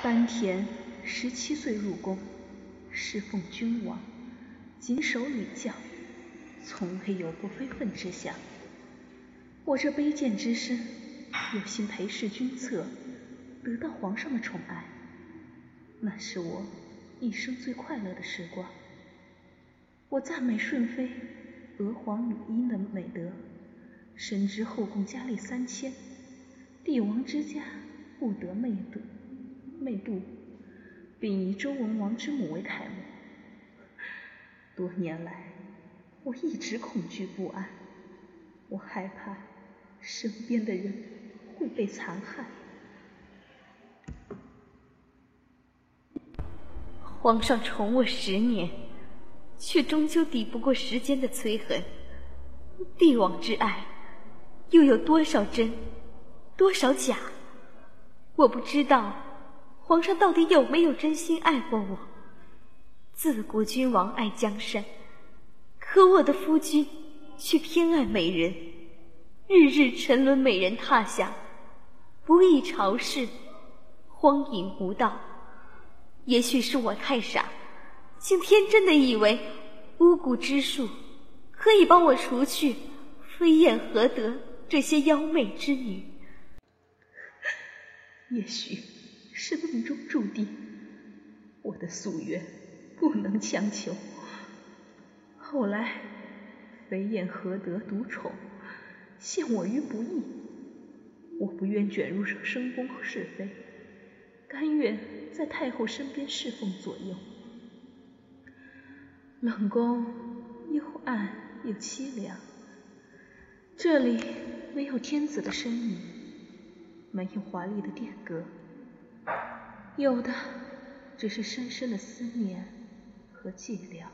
丹田十七岁入宫，侍奉君王，谨守礼教，从未有过非分之想。我这卑贱之身，有幸陪侍君侧，得到皇上的宠爱，那是我一生最快乐的时光。我赞美顺妃娥皇女英的美德，深知后宫佳丽三千，帝王之家不得媚妒，媚妒，并以周文王之母为楷模。多年来，我一直恐惧不安，我害怕身边的人会被残害。皇上宠我十年。却终究抵不过时间的摧痕。帝王之爱，又有多少真，多少假？我不知道，皇上到底有没有真心爱过我？自古君王爱江山，可我的夫君却偏爱美人，日日沉沦美人榻下，不议朝事，荒淫无道。也许是我太傻。竟天真的以为巫蛊之术可以帮我除去飞燕何德这些妖媚之女。也许是命中注定，我的夙愿不能强求。后来飞燕何得独宠，陷我于不义。我不愿卷入深宫是非，甘愿在太后身边侍奉左右。冷宫幽暗又凄凉，这里没有天子的身影，没有华丽的殿阁，有的只是深深的思念和寂寥。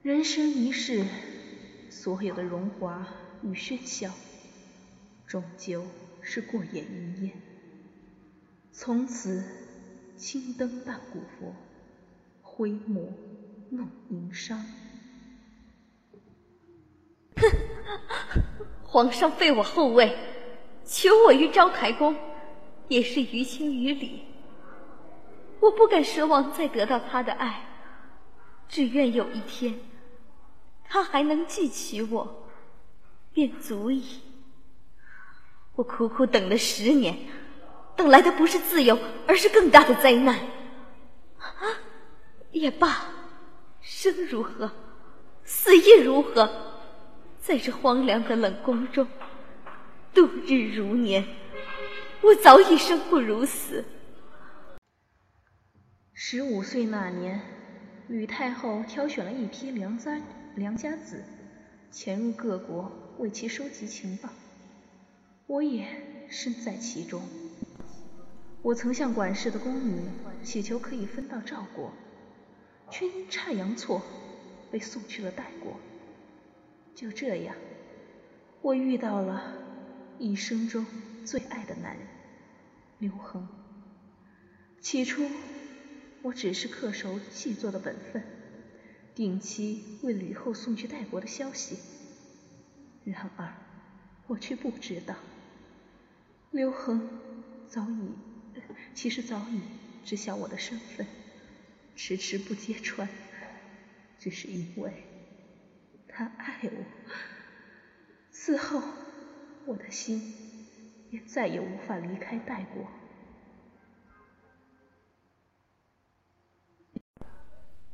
人生一世，所有的荣华与喧嚣，终究是过眼云烟。从此，青灯伴古佛。挥墨弄银裳。哼！皇上废我后位，囚我于昭台宫，也是于情于理。我不敢奢望再得到他的爱，只愿有一天，他还能记起我，便足矣。我苦苦等了十年，等来的不是自由，而是更大的灾难。啊！也罢，生如何，死亦如何，在这荒凉的冷宫中度日如年，我早已生不如死。十五岁那年，吕太后挑选了一批良簪良家子，潜入各国为其收集情报，我也身在其中。我曾向管事的宫女祈求可以分到赵国。却阴差阳错被送去了代国。就这样，我遇到了一生中最爱的男人刘恒。起初，我只是恪守细作的本分，定期为吕后送去代国的消息。然而，我却不知道，刘恒早已，其实早已知晓我的身份。迟迟不揭穿，只是因为他爱我。此后，我的心也再也无法离开代国。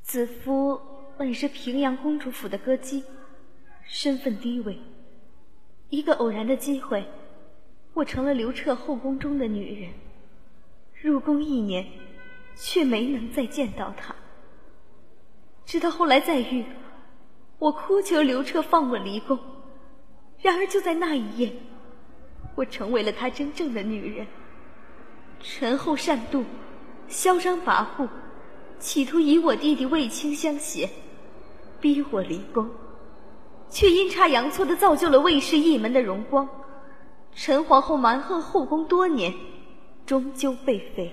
子夫本是平阳公主府的歌姬，身份低微。一个偶然的机会，我成了刘彻后宫中的女人。入宫一年。却没能再见到他，直到后来再遇，我哭求刘彻放我离宫。然而就在那一夜，我成为了他真正的女人。陈后善妒，嚣张跋扈，企图以我弟弟卫青相胁，逼我离宫，却阴差阳错的造就了卫氏一门的荣光。陈皇后蛮横后宫多年，终究被废。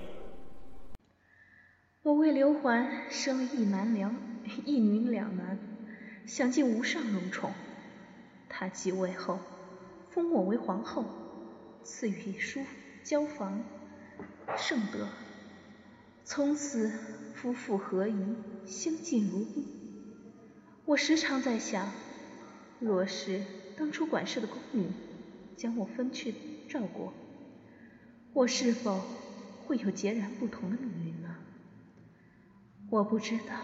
我为刘桓生了一男两一女两男，享尽无上荣宠。他即位后，封我为皇后，赐予书交房，圣德，从此夫妇合宜，相敬如宾。我时常在想，若是当初管事的宫女将我分去照顾，我是否会有截然不同的命运呢？我不知道，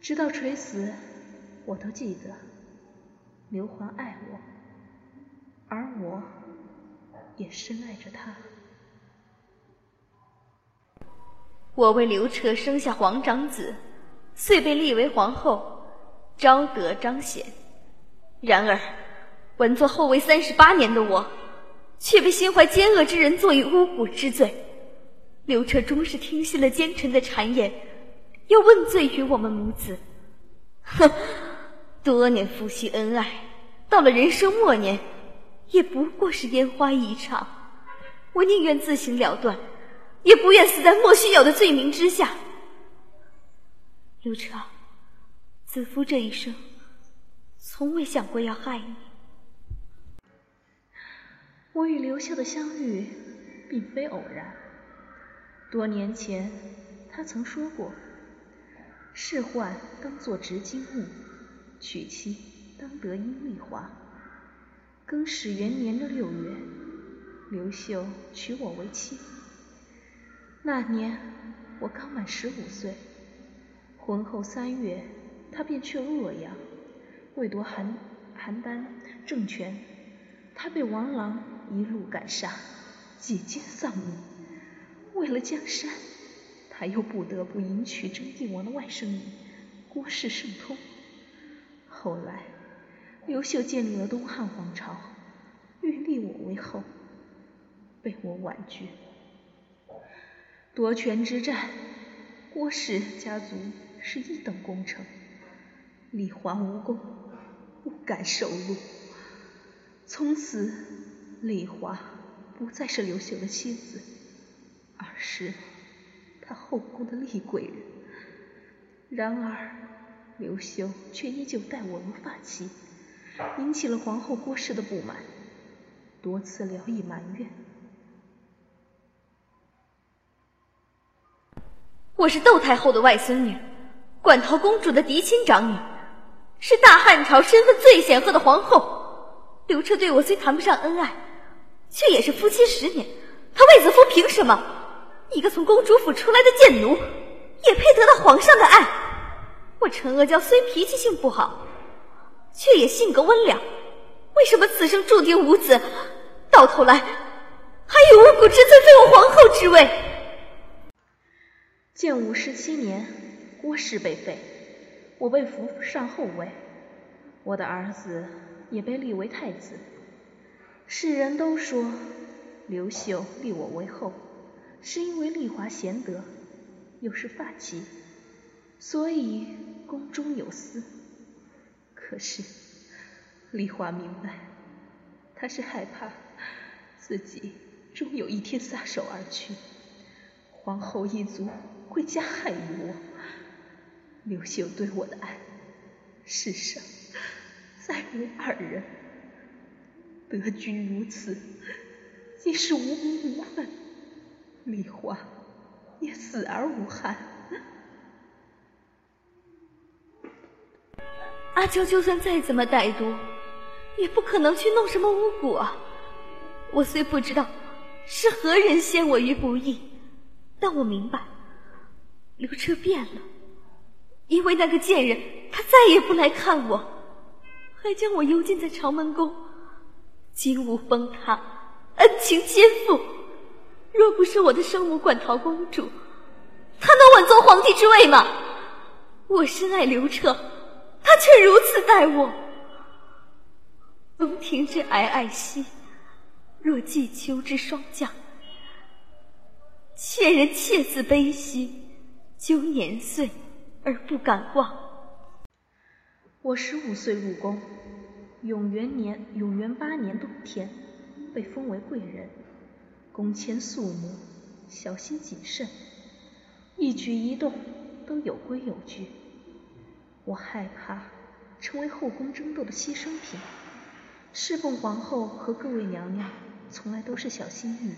直到垂死，我都记得刘皇爱我，而我也深爱着他。我为刘彻生下皇长子，遂被立为皇后，昭德彰显。然而，稳坐后位三十八年的我，却被心怀奸恶之人作以巫蛊之罪。刘彻终是听信了奸臣的谗言，要问罪于我们母子。哼，多年夫妻恩爱，到了人生末年，也不过是烟花一场。我宁愿自行了断。也不愿死在莫须有的罪名之下。刘彻，子夫这一生从未想过要害你。我与刘秀的相遇并非偶然。多年前，他曾说过：“仕宦当作执金吾，娶妻当得阴丽华。”更始元年的六月，刘秀娶我为妻。那年我刚满十五岁，婚后三月，他便去了洛阳，为夺邯邯郸政权，他被王朗一路赶杀，几经丧命。为了江山，他又不得不迎娶征地王的外甥女郭氏圣通。后来，刘秀建立了东汉皇朝，欲立我为后，被我婉拒。夺权之战，郭氏家族是一等功臣，李华无功，不敢受禄。从此，李华不再是刘秀的妻子，而是他后宫的厉贵人。然而，刘秀却依旧待我如发妻，引起了皇后郭氏的不满，多次聊以埋怨。我是窦太后的外孙女，馆陶公主的嫡亲长女，是大汉朝身份最显赫的皇后。刘彻对我虽谈不上恩爱，却也是夫妻十年。他卫子夫凭什么？一个从公主府出来的贱奴，也配得到皇上的爱？我陈阿娇虽脾气性不好，却也性格温良。为什么此生注定无子？到头来，还以无辜之罪废我皇后之位？建武十七年，郭氏被废，我被扶上后位，我的儿子也被立为太子。世人都说刘秀立我为后，是因为丽华贤德，又是发妻，所以宫中有私。可是丽华明白，他是害怕自己终有一天撒手而去，皇后一族。会加害于我。刘秀对我的爱，世上再无二人。得君如此，即是无名无份。丽华也死而无憾。阿娇就算再怎么歹毒，也不可能去弄什么巫蛊啊！我虽不知道是何人陷我于不义，但我明白。刘彻变了，因为那个贱人，他再也不来看我，还将我幽禁在长门宫，金屋崩塌，恩情皆负。若不是我的生母馆陶公主，他能稳坐皇帝之位吗？我深爱刘彻，他却如此待我。宫廷之霭霭兮，若季秋之霜降，妾人妾自悲兮。究年岁而不敢忘。我十五岁入宫，永元年永元八年冬天，被封为贵人。宫前肃穆，小心谨慎，一举一动都有规有矩。我害怕成为后宫争斗的牺牲品。侍奉皇后和各位娘娘，从来都是小心翼翼，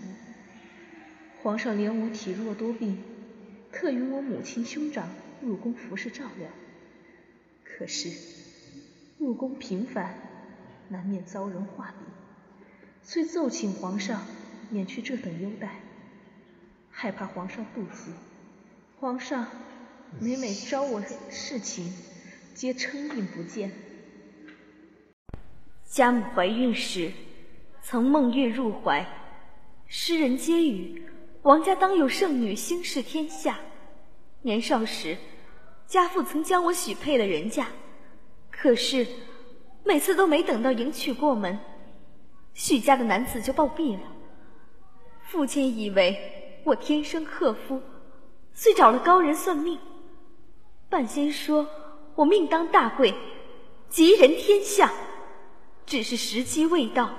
皇上怜我体弱多病，特允我母亲兄长入宫服侍照料。可是入宫频繁，难免遭人话柄，遂奏请皇上免去这等优待。害怕皇上妒忌，皇上每每招我侍寝，皆称病不见。家母怀孕时，曾梦月入怀，诗人皆语王家当有圣女兴世天下。年少时，家父曾将我许配了人家，可是每次都没等到迎娶过门，许家的男子就暴毙了。父亲以为。我天生克夫，遂找了高人算命。半仙说我命当大贵，吉人天下，只是时机未到。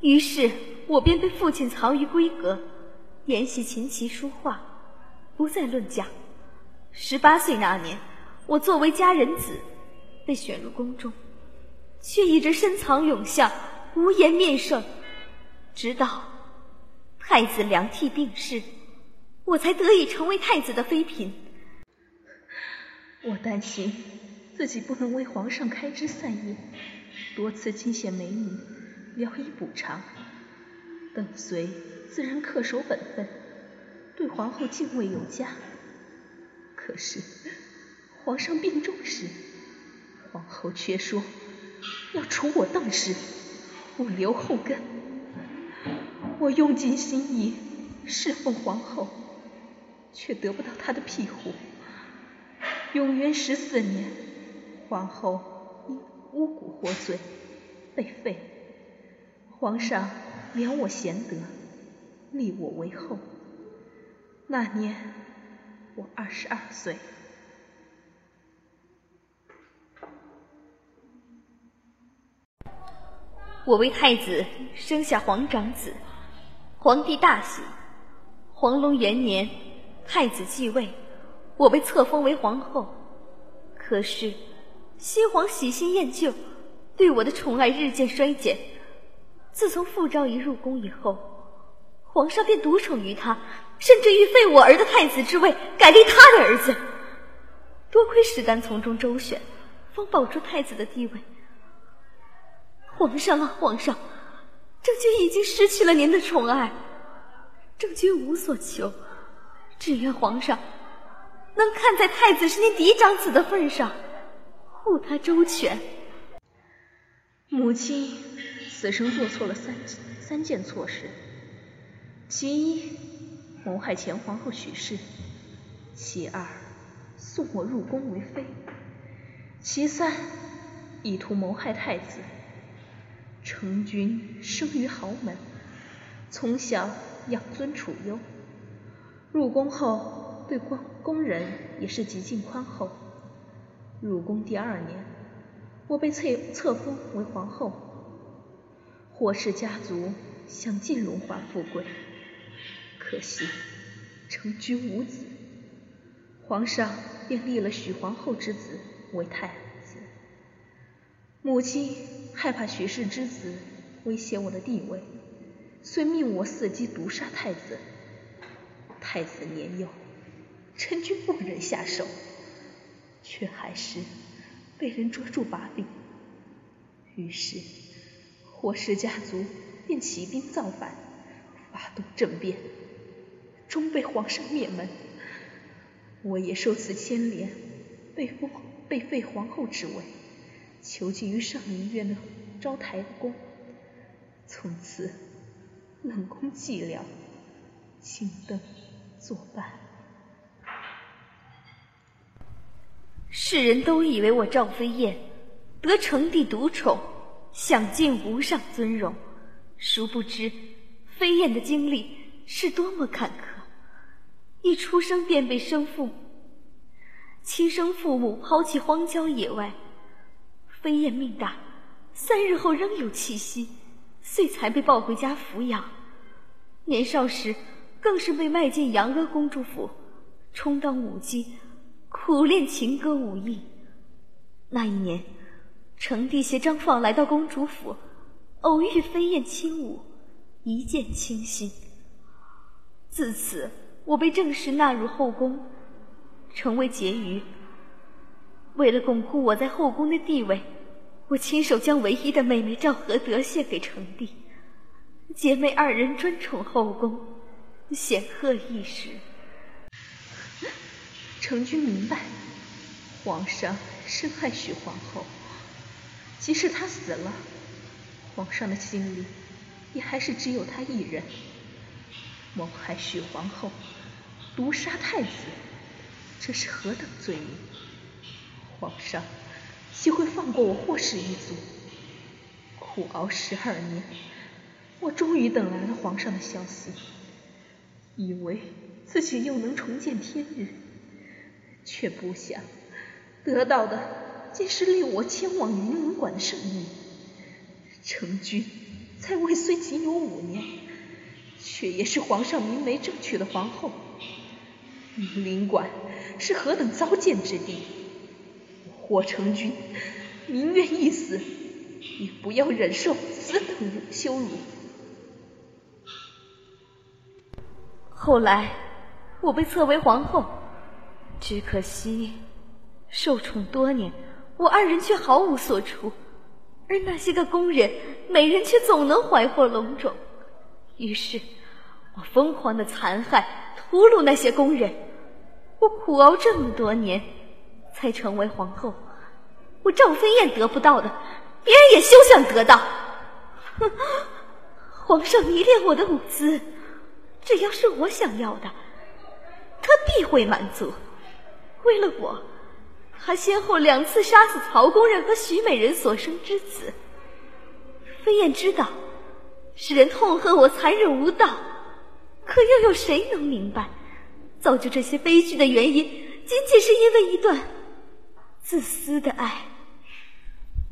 于是我便被父亲藏于闺阁，研习琴棋书画，不再论嫁。十八岁那年，我作为佳人子，被选入宫中，却一直深藏永相，无颜面圣，直到。太子梁替病逝，我才得以成为太子的妃嫔。我担心自己不能为皇上开枝散叶，多次惊现美女，聊以补偿。邓绥自然恪守本分，对皇后敬畏有加。可是皇上病重时，皇后却说要除我邓氏，不留后根。我用尽心意侍奉皇后，却得不到她的庇护。永元十四年，皇后因巫蛊获罪被废，皇上怜我贤德，立我为后。那年我二十二岁，我为太子生下皇长子。皇帝大喜，黄龙元年，太子继位，我被册封为皇后。可是西皇喜新厌旧，对我的宠爱日渐衰减。自从傅昭仪入宫以后，皇上便独宠于她，甚至欲废我儿的太子之位，改立他的儿子。多亏史丹从中周旋，方保住太子的地位。皇上啊，皇上！郑君已经失去了您的宠爱，郑君无所求，只愿皇上能看在太子是您嫡长子的份上，护他周全。母亲此生做错了三三件错事：其一，谋害前皇后许氏；其二，送我入宫为妃；其三，意图谋害太子。成君生于豪门，从小养尊处优，入宫后对宫宫人也是极尽宽厚。入宫第二年，我被册册封为皇后。霍氏家族享尽荣华富贵，可惜成君无子，皇上便立了许皇后之子为太子。母亲。害怕许氏之子威胁我的地位，遂命我伺机毒杀太子。太子年幼，臣君不忍下手，却还是被人捉住把柄。于是霍氏家族便起兵造反，发动政变，终被皇上灭门。我也受此牵连，被封被废皇后之位。囚禁于上林苑的昭台宫，从此冷宫寂寥，青灯作伴。世人都以为我赵飞燕得成帝独宠，享尽无上尊荣，殊不知飞燕的经历是多么坎坷。一出生便被生父、亲生父母抛弃荒郊野外。飞燕命大，三日后仍有气息，遂才被抱回家抚养。年少时，更是被卖进阳阿公主府，充当舞姬，苦练情歌舞艺。那一年，成帝携张放来到公主府，偶遇飞燕轻舞，一见倾心。自此，我被正式纳入后宫，成为婕妤。为了巩固我在后宫的地位，我亲手将唯一的妹妹赵合德献给成帝，姐妹二人专宠后宫，显赫一时。成君明白，皇上深爱许皇后，即使她死了，皇上的心里也还是只有她一人。谋害许皇后，毒杀太子，这是何等罪名？皇上岂会放过我霍氏一族？苦熬十二年，我终于等来了皇上的消息，以为自己又能重见天日，却不想得到的竟是令我迁往云龙馆的圣谕。成君在位虽仅有五年，却也是皇上明媒正娶的皇后。云林馆是何等糟践之地！霍成君宁愿一死，也不要忍受此等羞辱。后来我被册为皇后，只可惜受宠多年，我二人却毫无所出，而那些个宫人，每人却总能怀获龙种。于是，我疯狂的残害、屠戮那些宫人。我苦熬这么多年。才成为皇后，我赵飞燕得不到的，别人也休想得到。哼，皇上迷恋我的舞姿，只要是我想要的，他必会满足。为了我，他先后两次杀死曹公人和徐美人所生之子。飞燕知道，世人痛恨我残忍无道，可又有谁能明白，造就这些悲剧的原因，仅仅是因为一段。自私的爱。